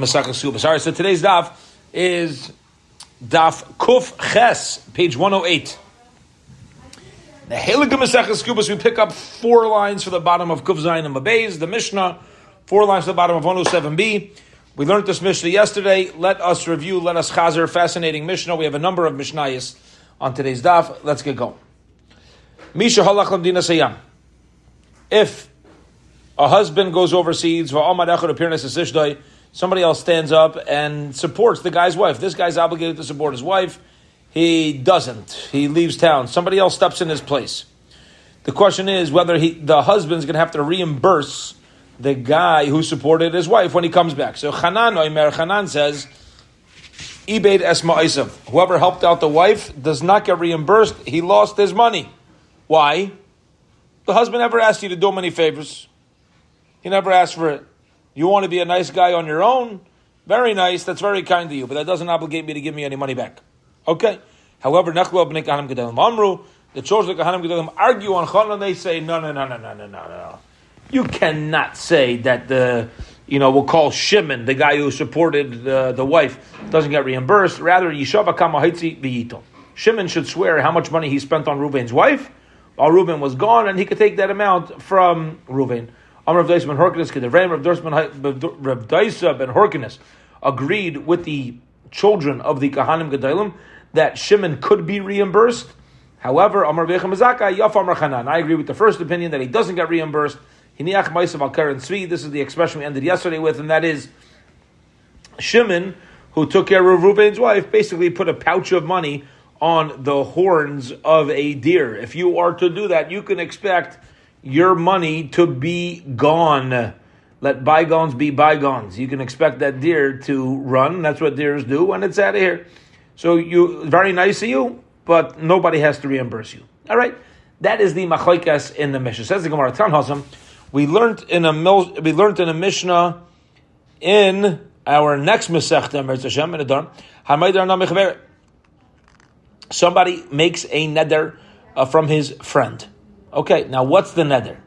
Masachas Subas. All right, so today's daf is daf Kuf Ches, page 108. The Helig Masachas Subas, we pick up four lines for the bottom of Kuf Zayin and Mabeis, the Mishnah, four lines for the bottom of 107b. We learned this Mishnah yesterday. Let us review, let us chazer, fascinating Mishnah. We have a number of Mishnayos on today's daf. Let's get going. Misha Halach Lamdina Sayyam. If a husband goes overseas, somebody else stands up and supports the guy's wife. This guy's obligated to support his wife. He doesn't. He leaves town. Somebody else steps in his place. The question is whether he, the husband's going to have to reimburse the guy who supported his wife when he comes back. So Hanan Oimer Hanan says, Ebaid Esma Whoever helped out the wife does not get reimbursed. He lost his money. Why? The husband never asked you to do him any favors. He never asked for it. You want to be a nice guy on your own? Very nice. That's very kind of you, but that doesn't obligate me to give me any money back. Okay. However, Nechlo b'nei Kahanim Gedalim Amru, the children of Kahanim Gedalim argue on Chana. And they say, no, no, no, no, no, no, no, no. You cannot say that the, you know, we'll call Shimon, the guy who supported the, the wife, doesn't get reimbursed. Rather, Yishava Kama Haitzi V'yito. Shimon should swear how much money he spent on Ruvain's wife while Reuben was gone, and he could take that amount from Reuben. Amr Rav ben Horkinus, Rav Daisa ben Horkinus agreed with the children of the Kahanim Gedalim that Shimon could be reimbursed. However, Amr Vechamazaka, Yaf. I agree with the first opinion that he doesn't get reimbursed. Hiniach Maisav Al Karen Tzvi. This is the expression we ended yesterday with, and that is Shimon, who took care of Reuben's wife, basically put a pouch of money on the horns of a deer. If you are to do that, you can expect your money to be gone. Let bygones be bygones. You can expect that deer to run. That's what deers do, when it's out of here. So you very nice of you, but nobody has to reimburse you. All right, that is the machlekes in the Mishnah. Says the Gemara Tanhasam. We learned in a we learned in a Mishnah in our next Masechta Merz Hashem in Adon. Somebody makes a neder uh, from his friend. Okay, now what's the nether?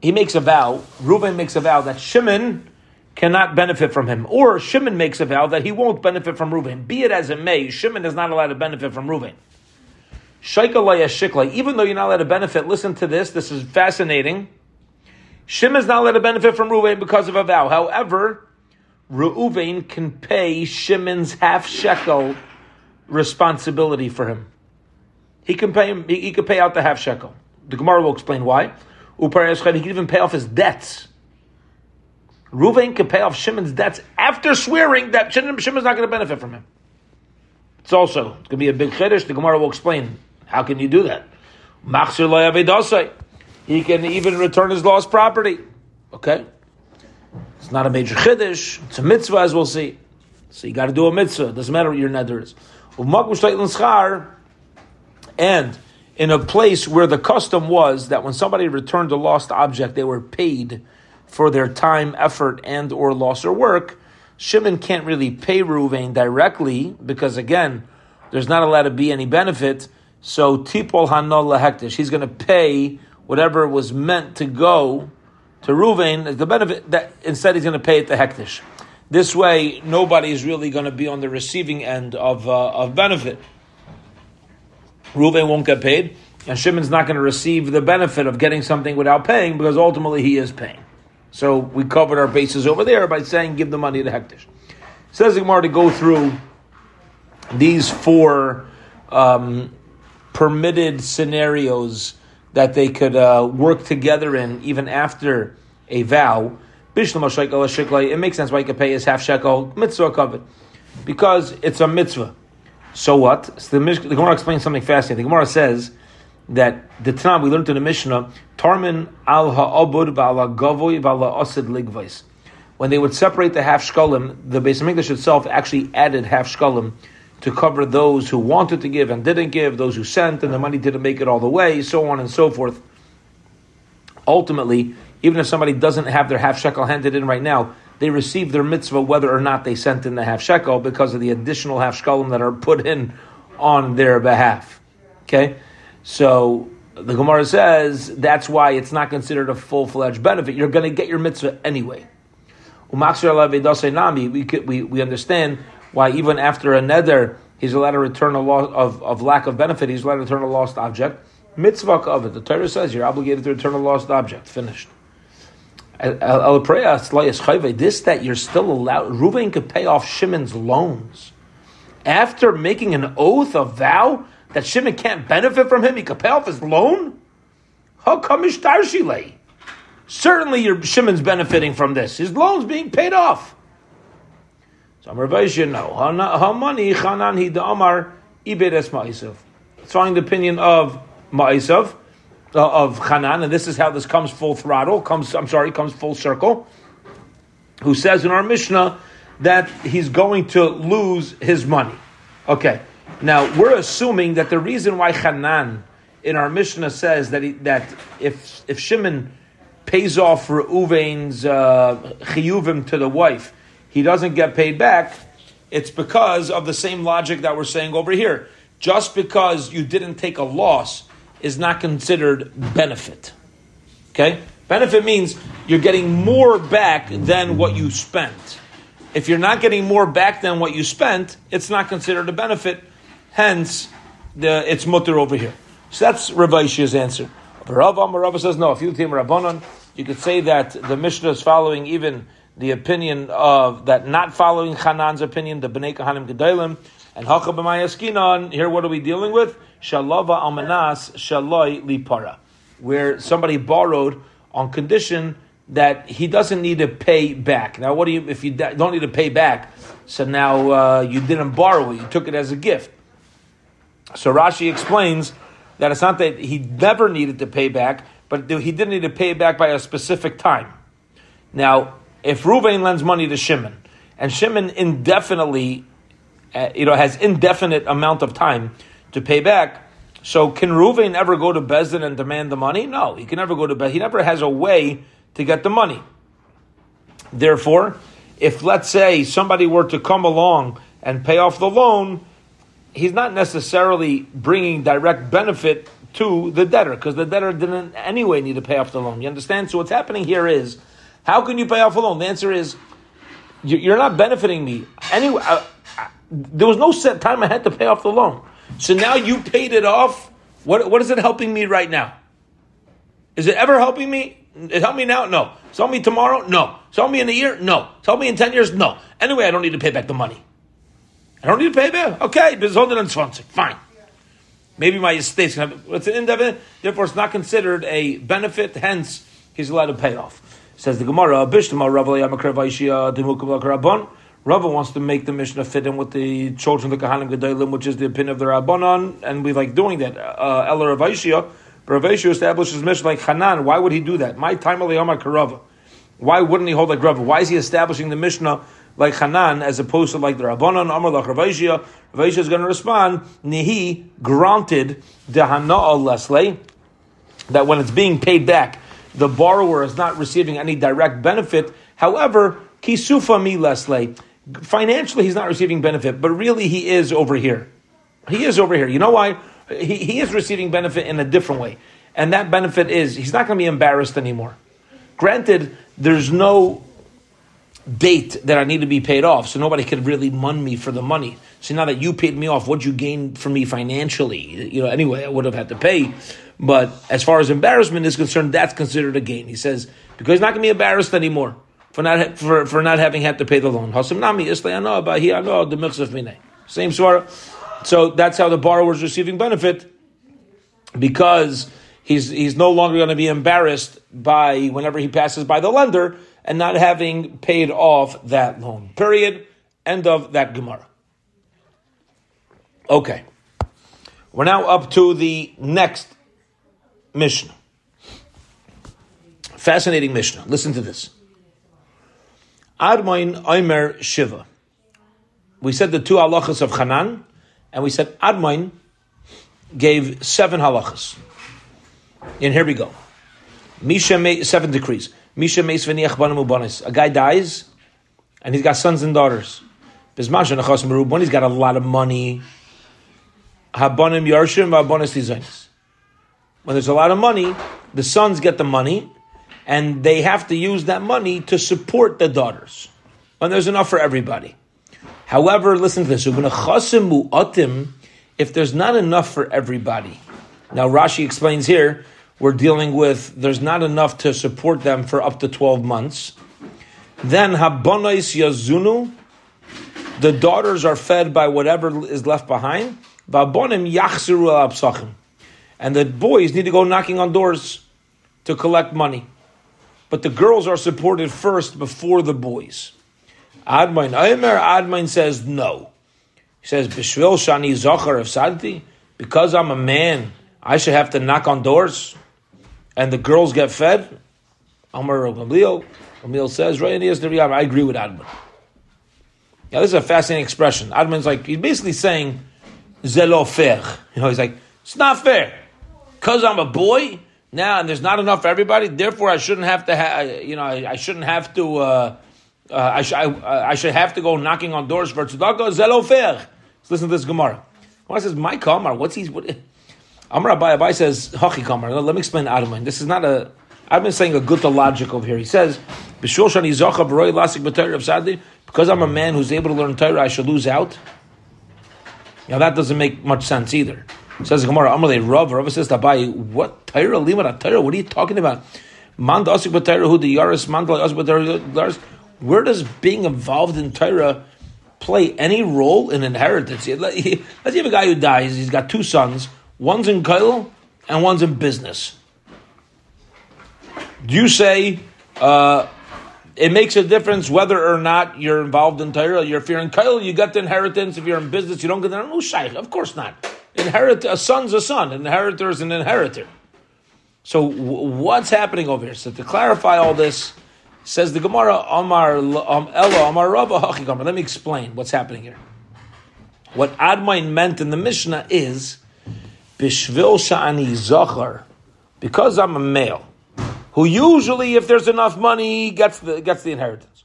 He makes a vow, Reuben makes a vow that Shimon cannot benefit from him, or Shimon makes a vow that he won't benefit from Reuben. Be it as it may, Shimon is not allowed to benefit from Reuben. Shaikalaya Shikla, even though you're not allowed to benefit, listen to this, this is fascinating. Shimon is not allowed to benefit from Reuven because of a vow. However, Reuven can pay Shimon's half shekel responsibility for him. He can pay him, he, he could pay out the half shekel. The Gemara will explain why. He can even pay off his debts. Ruvain can pay off Shimon's debts after swearing that Shimon's not going to benefit from him. It's also it's going to be a big chiddush. The Gemara will explain how can you do that. He can even return his lost property. Okay, it's not a major chiddush. It's a mitzvah, as we'll see. So you got to do a mitzvah. It doesn't matter what your nether is. And in a place where the custom was that when somebody returned a lost object, they were paid for their time, effort, and or loss or work. Shimon can't really pay Ruvain directly because again, there's not allowed to be any benefit. So tipol hanol lahektish, he's going to pay whatever was meant to go to Ruvain. The benefit that instead he's going to pay it to hektish. This way, nobody is really going to be on the receiving end of uh, of benefit. Reuven won't get paid, and Shimon's not going to receive the benefit of getting something without paying because ultimately he is paying. So we covered our bases over there by saying give the money to Hektish. Says Gemara to go through these four um, permitted scenarios that they could uh, work together in even after a vow. It makes sense why you could pay his half shekel mitzvah covered because it's a mitzvah. So what? So the, the Gemara explains something fascinating. The Gemara says that the Tanam we learned in the Mishnah, Tarmin al ha'abud v'ala gavoy v'ala osid ligvais. When they would separate the half shkalim, the Beis Hamikdash itself actually added half shkalim to cover those who wanted to give and didn't give, those who sent and the money didn't make it all the way, so on and so forth. Ultimately, even if somebody doesn't have their half shekel handed in right now, they receive their mitzvah whether or not they sent in the half shekel because of the additional half shekalim that are put in on their behalf. Okay, so the Gemara says that's why it's not considered a full fledged benefit. You're going to get your mitzvah anyway. We, we, we understand why even after a neder, he's allowed to return a loss of, of lack of benefit, he's allowed to return a lost object. Mitzvah of it. The Torah says you're obligated to return a lost object. Finished. This that you're still allowed, Reuven could pay off Shimon's loans after making an oath of vow that Shimon can't benefit from him. He could pay off his loan. How come Certainly, your Shimon's benefiting from this. His loan's being paid off. So Rabbi. How money Chanan the Amar Ibedes Ma'isav. Following the opinion of Ma'isav, uh, of Hanan, and this is how this comes full throttle, comes, I'm sorry, comes full circle, who says in our Mishnah that he's going to lose his money. Okay, now we're assuming that the reason why Hanan in our Mishnah says that he, that if if Shimon pays off Reuven's uh, to the wife, he doesn't get paid back. It's because of the same logic that we're saying over here. Just because you didn't take a loss is not considered benefit. Okay? Benefit means you're getting more back than what you spent. If you're not getting more back than what you spent, it's not considered a benefit. Hence, the, it's mutter over here. So that's Rav answer. Rav Rava says no. If you team Rabbanon, you could say that the Mishnah is following even the opinion of that not following Hanan's opinion, the Bnei Kahanim Gedalim, and Hacha B'mayaskinon. Here, what are we dealing with? Shalava Almanas Shaloi Lipara, where somebody borrowed on condition that he doesn't need to pay back. Now, what do you if you don't need to pay back? So now uh, you didn't borrow it; you took it as a gift. So Rashi explains that it's not that he never needed to pay back, but he didn't need to pay back by a specific time. Now, if Ruvain lends money to Shimon, and Shimon indefinitely, uh, you know, has indefinite amount of time to pay back, so can Ruvain ever go to Bezdin and demand the money? No, he can never go to Bezdin. He never has a way to get the money. Therefore, if let's say somebody were to come along and pay off the loan, he's not necessarily bringing direct benefit to the debtor because the debtor didn't anyway need to pay off the loan. You understand? So what's happening here is, how can you pay off a loan? The answer is, you're not benefiting me. Anyway, uh, uh, there was no set time I had to pay off the loan. So now you paid it off. What, what is it helping me right now? Is it ever helping me? It help me now? No. Tell me tomorrow? No. Tell me in a year? No. Tell me in 10 years? No. Anyway, I don't need to pay back the money. I don't need to pay back? Okay, besonderen Fine. Maybe my estate's going to it's an indefinite, therefore it's not considered a benefit, hence he's allowed to pay off. Says the Gemara, Bishtama Rabban. Rava wants to make the Mishnah fit in with the children of the Kahanim Gedalim, which is the opinion of the Rabbanon, and we like doing that. Uh, Ella Rav Rav establishes Mishnah like Hanan. Why would he do that? My time Aliyama Karava. Why wouldn't he hold like Rava? Why is he establishing the Mishnah like Hanan as opposed to like the Rabbanon? Amar Lach. Ravashia is going to respond, Nihi granted the Hana'al Leslie, that when it's being paid back, the borrower is not receiving any direct benefit. However, Kisufa mi Leslie, financially he's not receiving benefit, but really he is over here. He is over here. You know why? he, he is receiving benefit in a different way. And that benefit is he's not going to be embarrassed anymore. Granted, there's no date that I need to be paid off, so nobody could really mun me for the money. So now that you paid me off, what you gained from me financially? You know, anyway, I would have had to pay. But as far as embarrassment is concerned, that's considered a gain. He says because he's not going to be embarrassed anymore for not for, for not having had to pay the loan. Same sort. So that's how the borrower is receiving benefit because he's he's no longer going to be embarrassed by whenever he passes by the lender and not having paid off that loan. Period. End of that Gemara. Okay. We're now up to the next Mishnah. Fascinating Mishnah. Listen to this. Admoin Omer Shiva. We said the two halachas of Hanan and we said Admain gave seven halachas. And here we go. Misha made seven decrees. Misha meis v'niach A guy dies, and he's got sons and daughters. Bismasha nachas merubon. He's got a lot of money. Habanim yarshim v'abonis tizaynis. When there's a lot of money, the sons get the money, and they have to use that money to support the daughters. And there's enough for everybody. However, listen to this. If there's not enough for everybody. Now Rashi explains here, we're dealing with there's not enough to support them for up to 12 months. Then Habonais Yazunu, the daughters are fed by whatever is left behind. And the boys need to go knocking on doors to collect money. But the girls are supported first before the boys. Admain Aymer Admain says no. He says Bishvil Shani Zachar of Sadti, because I'm a man, I should have to knock on doors, and the girls get fed. Amar Gamliel, Gamliel says, right? and I agree with Adman. Yeah, this is a fascinating expression. Adman's like he's basically saying, "Zelo fair." You know, he's like, "It's not fair, because I'm a boy now, and there's not enough for everybody. Therefore, I shouldn't have to. have. you know, I, I, shouldn't have to." Uh, uh, I, sh- I, I, should have to go knocking on doors for tzedakah. Zelo fair. listen to this Gemara. Gemara says, "My kamar. What's he? What, Amar Abai Abai says, Hachi Kamar. Let me explain Adamai. This is not a, I've been saying a good logic over here. He says, B'shul shani lasik Sadi, because I'm a man who's able to learn Torah, I should lose out. Now that doesn't make much sense either. Says Gemara, Amalei Rav, Rav says Abai, what Torah, Limara Torah, what are you talking about? Man asik b'torah who the Yaris, man asik b'torah Where does being involved in Torah play any role in inheritance? Let's have a guy who dies, he's got two sons, One's in Kail and one's in business. Do you say uh, it makes a difference whether or not you're involved in Torah? You're, if you're in Kail, you get the inheritance. If you're in business, you don't get the shaykh. Of course not. Inherit a son's a son. An inheritor is an inheritor. So what's happening over here? So to clarify all this, says the Gemara, Amar um, Ella Amar Rava Let me explain what's happening here. What Admain meant in the Mishnah is Bishvil sha'ani zachar, because I'm a male, who usually, if there's enough money, gets the gets the inheritance.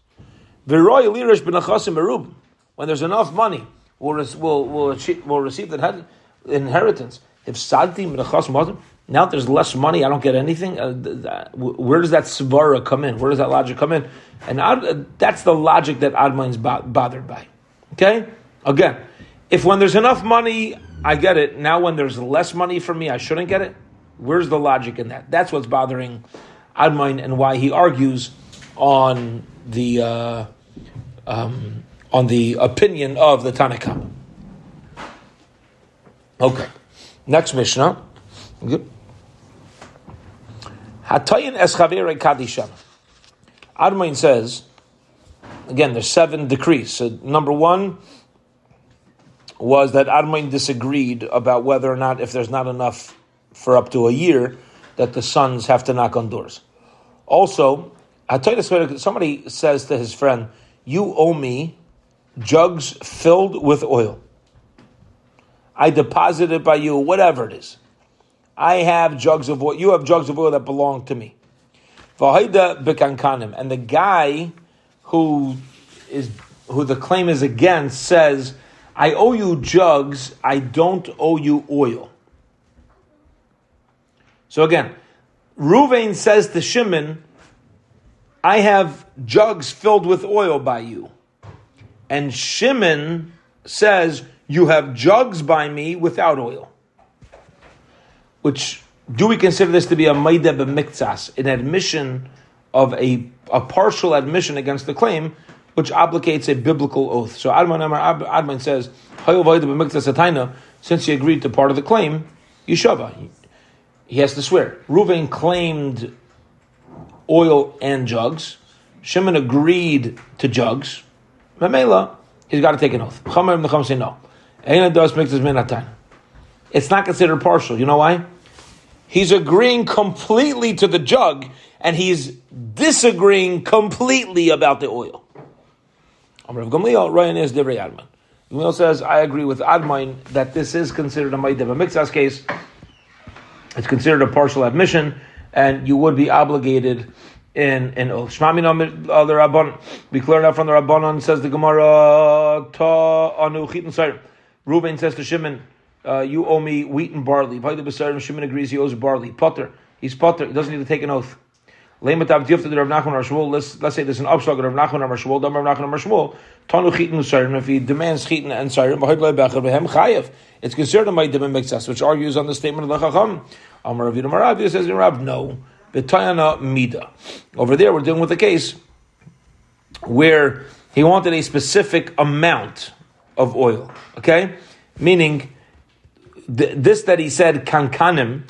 V'roy lirish b'nachasim merub. When there's enough money, we'll, we'll, we'll, we'll receive the inheritance. If sadti b'nachasim now there's less money, I don't get anything. Uh, where does that svara come in? Where does that logic come in? And uh, that's the logic that Admain's bothered by. Okay? Again, if when there's enough money, I get it. Now, when there's less money for me, I shouldn't get it. Where's the logic in that? That's what's bothering Admain and why he argues on the uh, um, on the opinion of the Tanakh. Okay, next Mishnah. Good. Hatayin eschavere kadishan. Admain says, again, there's seven decrees. So number one was that Admain disagreed about whether or not, if there's not enough for up to a year, that the sons have to knock on doors. Also, somebody says to his friend, You owe me jugs filled with oil. I deposit it by you, whatever it is. I have jugs of oil. You have jugs of oil that belong to me. And the guy who is who the claim is against says I owe you jugs, I don't owe you oil. So again, Ruvain says to Shimon, I have jugs filled with oil by you. And Shimon says, You have jugs by me without oil. Which, do we consider this to be a maida b'miktsas, an admission of a, a partial admission against the claim, which obligates a biblical oath. So Adman Adman says, since he agreed to part of the claim, Yeshava. He has to swear. Reuven claimed oil and jugs. Shimon agreed to jugs. Mamela, he's got to take an oath. Chamer ibn say no. It's not considered partial. You know why? He's agreeing completely to the jug, and he's disagreeing completely about the oil. Amr Gamliel, is Adman. Gamliel says, I agree with Admain that this is considered a Maidev, Mixas case. It's considered a partial admission, and you would be obligated in in. Shmami uh, the Rabban. We clear out from the Rabbanon, says the Gemara, Ta Anu Chitin. Reuben says to Shimon, uh, you owe me wheat and barley. Shimon agrees he owes barley. Potter. He's potter. He doesn't need to take an oath. Let's, let's say there's an upshot of Rav Nachman Amar Shmuel, Dam Rav Nachman Amar Shmuel, Tanu Chitin Usarim, if he demands Chitin and Sarim, Chayev, it's considered a and Mixas, which argues on the statement of the Chacham. Amar Rav Yidam says in Rav, no. Betayana Mida. Over there, we're dealing with a case where he wanted a specific amount of oil, okay? Meaning, th- this that he said, kankanim,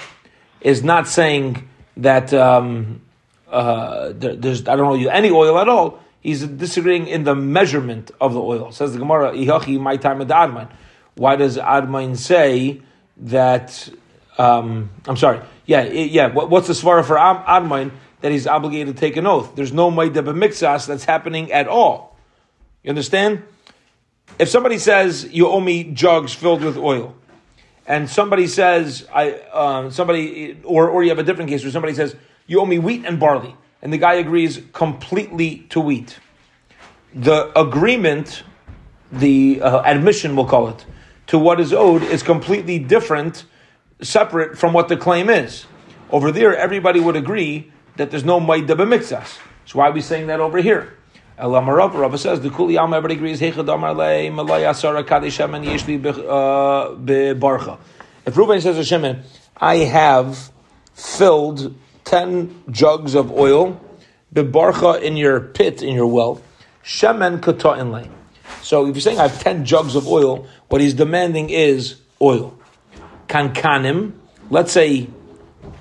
is not saying that um, uh, there, there's I don't know any oil at all. He's disagreeing in the measurement of the oil. Says the Gemara, "Ihachi my time at Adman." Why does Adman say that? Um, I'm sorry. Yeah, yeah. What, what's the svara for Adman that he's obligated to take an oath? There's no maida mixas that's happening at all. You understand? If somebody says you owe me jugs filled with oil, and somebody says I um, somebody or or you have a different case where somebody says you owe me wheat and barley, and the guy agrees completely to wheat. The agreement, the uh, admission, we'll call it, to what is owed is completely different, separate from what the claim is. Over there, everybody would agree that there's no maida b'mixas. So why are we saying that over here? Elamarab, Rabba says, the Kuli Yam, everybody agrees, Heichadamar Le, Malaya Sara Kadeshem, and Yeshli Bebarcha. Uh, if Reuben says to Shimon, I have filled 10 jugs of oil, Bebarcha in your pit, in your well, Shemen Kata lay. So if you're saying I have 10 jugs of oil, what he's demanding is oil. Kankanim, let's say,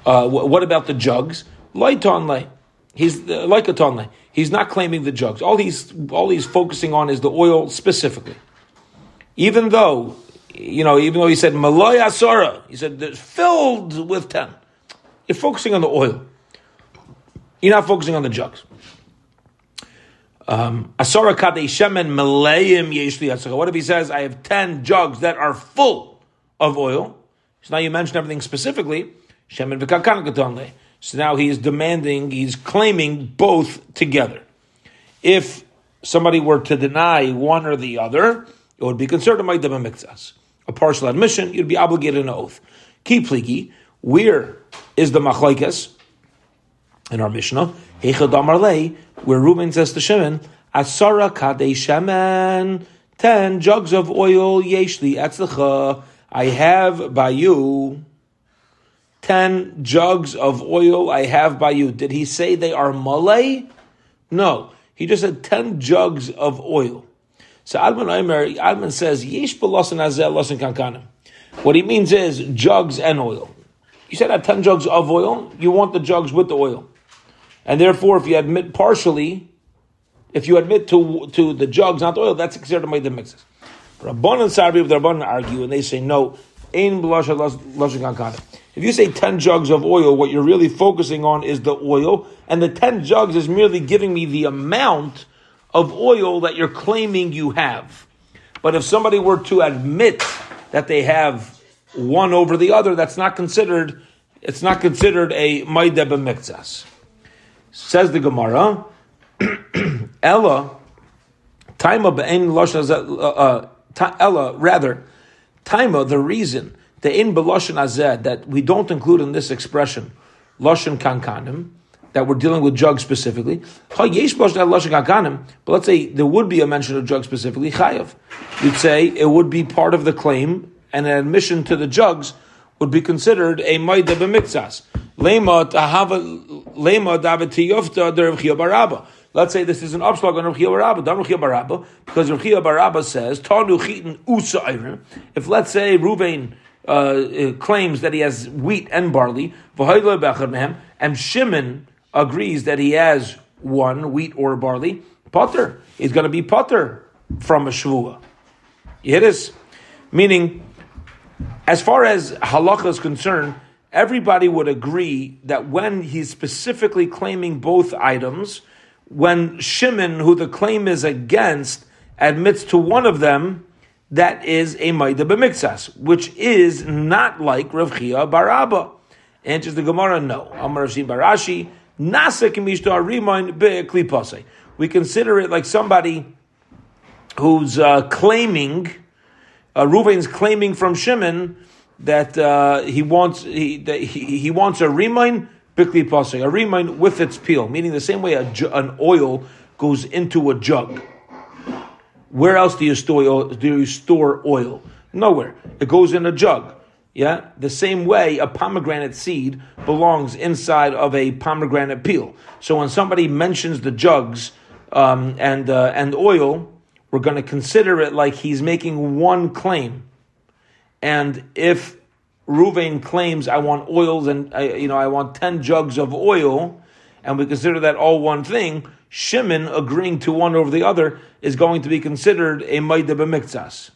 uh, what about the jugs? Laiton lay. He's like a tonle. He's not claiming the jugs. All he's all he's focusing on is the oil specifically. Even though, you know, even though he said Malay Asara, he said filled with ten. You're focusing on the oil. You're not focusing on the jugs. Um, Asara kadei shemen malayim yeshli What if he says I have ten jugs that are full of oil? So now you mention everything specifically. Shemen v'kakan so now he is demanding, he's claiming both together. If somebody were to deny one or the other, it would be considered a mixas. A partial admission, you'd be obligated an oath. Key pligi, where is the machlaikas in our Mishnah? Heichad where Reuben says to Shimon, Asara kadei shemen, ten jugs of oil, yeshli etzlecha, I have by you ten jugs of oil I have by you. Did he say they are malay? No. He just said ten jugs of oil. So Adman Aimer, Adman says, Yesh kankanim. What he means is jugs and oil. You said I have ten jugs of oil, you want the jugs with the oil. And therefore, if you admit partially, if you admit to, to the jugs, not the oil, that's considered a the mixes. Rabban and Sarbi, of the Rabban argue, and they say, no, Ein kankanim. If you say 10 jugs of oil, what you're really focusing on is the oil, and the 10 jugs is merely giving me the amount of oil that you're claiming you have. But if somebody were to admit that they have one over the other, that's not considered, it's not considered a maideb mikzas. Says the Gemara, Ella, Taima be'en uh, uh, Ella, rather, Taima, the reason the in beloshen azed that we don't include in this expression loshen kankanim that we're dealing with jugs specifically. But let's say there would be a mention of jugs specifically. Chayav, you'd say it would be part of the claim, and an admission to the jugs would be considered a maida baraba. Let's say this is an upslug on Rav Barabba, because Rav Barabba says, Tanu chitin usa If let's say Ruvain uh, uh, claims that he has wheat and barley, and Shimon agrees that he has one wheat or barley, potter. He's going to be potter from a shvua. You this? Meaning, as far as halacha is concerned, everybody would agree that when he's specifically claiming both items, when Shimon, who the claim is against, admits to one of them, that is a Maida b'mixas, which is not like Rav Chia Baraba. Answers the Gemara, no. Amar Rav Barashi, Nasa Kimishto Arimain Be'eklipase. We consider it like somebody who's uh, claiming, uh, Ruvain's claiming from Shimon that uh, he wants he, that he, he wants a remind bikli pasay. A remind with its peel, meaning the same way an oil goes into a jug. Where else do you store oil, do you store oil? Nowhere. It goes in a jug. Yeah, the same way a pomegranate seed belongs inside of a pomegranate peel. So when somebody mentions the jugs um, and uh, and oil, we're going to consider it like he's making one claim. And if Ruvain claims I want oils and I, you know I want ten jugs of oil, and we consider that all one thing, Shimon agreeing to one over the other is going to be considered a maida b'miktzas.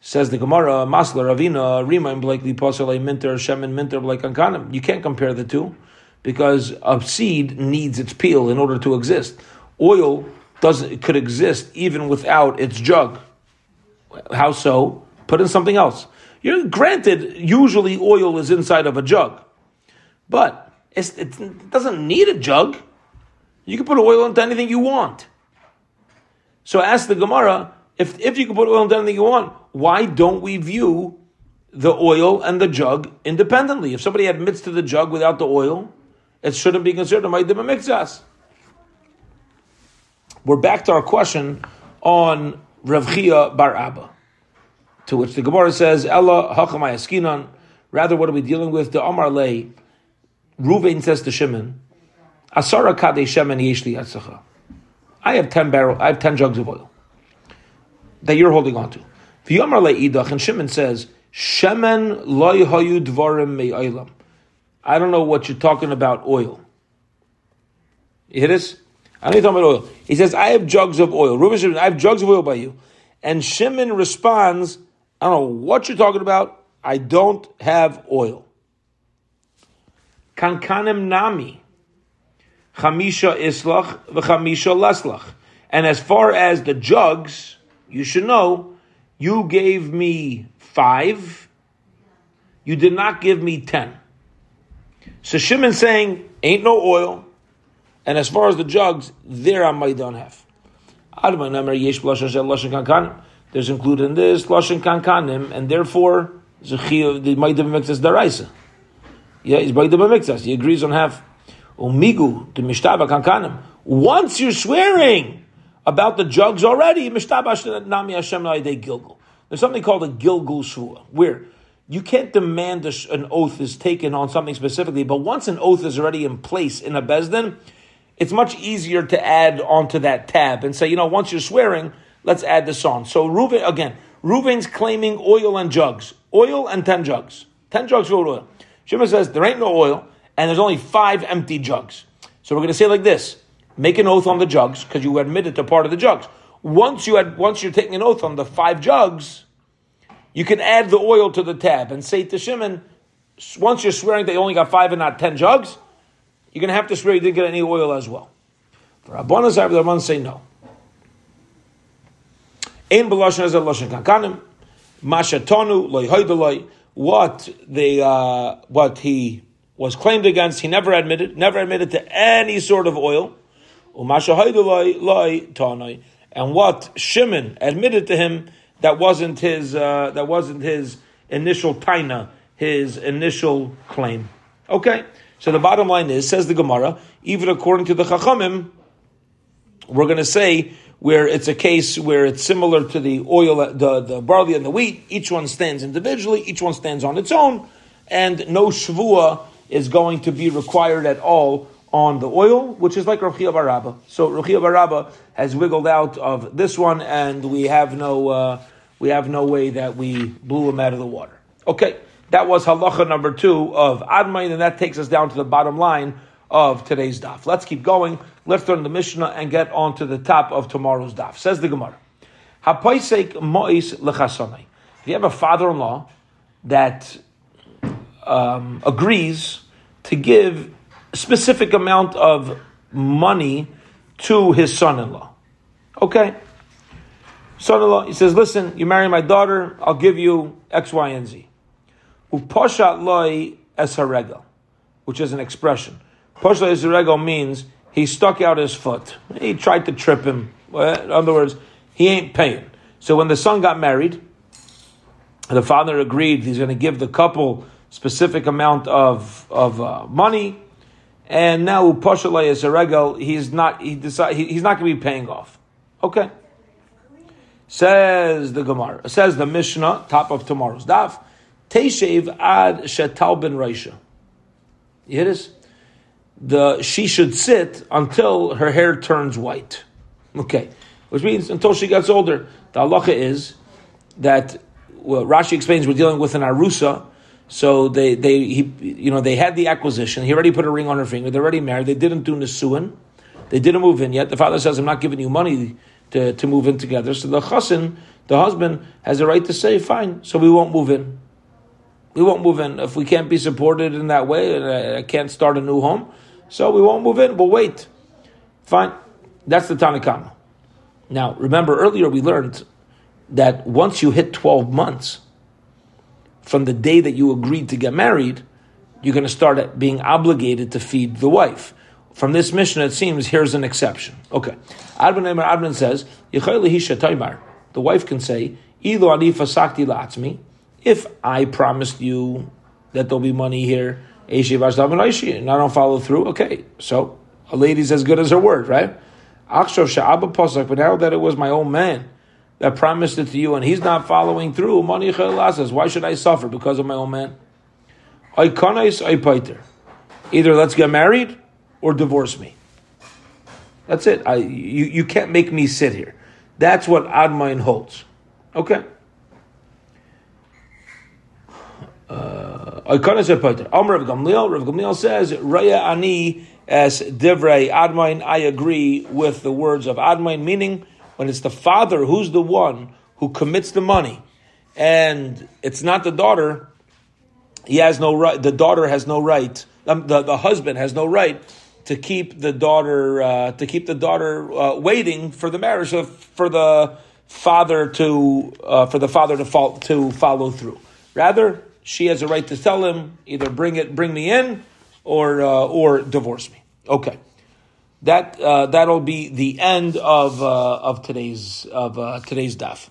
Says the Gemara, Masla Ravina, Rima likely possibly minter, Shemin minter like Kankanim. You can't compare the two because a seed needs its peel in order to exist. Oil doesn't could exist even without its jug. How so? Put in something else. You're granted, usually oil is inside of a jug, but it doesn't need a jug. You can put oil into anything you want. So ask the Gemara, if, if you can put oil into anything you want, why don't we view the oil and the jug independently? If somebody admits to the jug without the oil, it shouldn't be considered a maidim mixas. We're back to our question on Rav Chia Bar Abba, to which the Gemara says, Ella hachamay askinan. Rather, what are we dealing with? The Amar Lay, Ruvain says to Shimon, Asara kadei shemen yeshli atzacha. I have ten barrel, I have ten jugs of oil that you're holding on to. V'yamar le'idach, and Shimon says, Shemen loy hayu dvarim me'olam. I don't know what you're talking about oil. You hear this? I don't talking about oil. He says, I have jugs of oil. Reuben Shimon, I have jugs of oil by you. And Shimon responds, I don't know what you're talking about. I don't have oil. Kankanim nami. Chamisha islach v'chamisha leslach. And as far as the jugs, you should know, you gave me five, you did not give me ten. So Shimon saying, ain't no oil, and as far as the jugs, there I might don't have. There's included in this lashon kankanim, and therefore the might have mixes daraisa. Yeah, he's by the mixas. He agrees on half. Umigu the mishtaba kankanim. Once you're swearing about the jugs already, mishtaba nami Hashem gilgul. There's something called a gilgul shua, where you can't demand an oath is taken on something specifically, but once an oath is already in place in a bezdin, it's much easier to add onto that tab and say, you know, once you're swearing, let's add this on. So Reuven, again, Reuven's claiming oil and jugs, oil and ten jugs, ten jugs for oil. Shimon says there ain't no oil, and there's only five empty jugs. So we're going to say like this: make an oath on the jugs because you admitted to part of the jugs. Once you had, once you're taking an oath on the five jugs, you can add the oil to the tab and say to Shimon, once you're swearing that you only got five and not ten jugs, you're going to have to swear you didn't get any oil as well. For Rabbanas, the Rabbanas say no. Ein b'lashon as a lashon kankanim, mashatonu loy hoydaloi. What the uh, what he was claimed against, he never admitted, never admitted to any sort of oil. And what Shimon admitted to him, that wasn't his uh, that wasn't his initial taina, his initial claim. Okay, so the bottom line is, says the Gemara, even according to the Chachamim, we're going to say where it's a case where it's similar to the oil, the, the barley and the wheat. Each one stands individually, each one stands on its own, and no shvua is going to be required at all on the oil, which is like Rav Chia Baraba. So Rav Chia Baraba has wiggled out of this one, and we have no uh, we have no way that we blew him out of the water. Okay, that was halacha number two of Admain, and that takes us down to the bottom line of today's daf. Let's keep going. Let's learn the Mishnah and get on to the top of tomorrow's daf. Says the Gemara. If you have a father-in-law that um, agrees to give a specific amount of money to his son-in-law. Okay? Son-in-law, he says, listen, you marry my daughter, I'll give you X, Y, and Z. Uposhat which is an expression. Poshat es means he stuck out his foot. He tried to trip him. In other words, he ain't paying. So when the son got married, the father agreed he's going to give the couple specific amount of, of uh, money, and now Pashalay is. He's not. He decide. He, he's not going to be paying off. Okay. Says the Gemara. Says the Mishnah. Top of tomorrow's daf. Teishev ad shetal ben reisha. You hear this? The she should sit until her hair turns white. Okay, which means until she gets older. The halacha is that well, Rashi explains we're dealing with an arusa. So they, they, he, you know, they had the acquisition. He already put a ring on her finger. They're already married. They didn't do nisuin. They didn't move in yet. The father says, "I'm not giving you money to, to move in together." So the chassin, the husband, has a right to say, "Fine, so we won't move in. We won't move in if we can't be supported in that way, I can't start a new home. So we won't move in. We'll wait. Fine. That's the Tanna Kamma. Now, remember earlier we learned that once you hit 12 months from the day that you agreed to get married, you're going to start being obligated to feed the wife. From this mission, it seems here's an exception. Okay, Admain Admain says, the wife can say, if I promised you that there'll be money here, and I don't follow through, okay, so a lady's as good as her word, right? But now that it was my own man that promised it to you and he's not following through, why should I suffer because of my own man? Either let's get married or divorce me. That's it. I, you, you can't make me sit here. That's what Admain holds. Okay. Uh, Amr Rav Gamliel. Rav Gamliel says, Raya Ani as Divrei Admain. I agree with the words of Admain, meaning when it's the father who's the one who commits the money, and it's not the daughter, he has no right. The daughter has no right. Um, the the husband has no right to keep the daughter uh, to keep the daughter uh, waiting for the marriage of, for the father to uh, for the father to fall, to follow through. Rather, she has a right to tell him either bring it bring me in or uh, or divorce me. Okay that uh, that'll be the end of uh, of today's of uh, today's daf.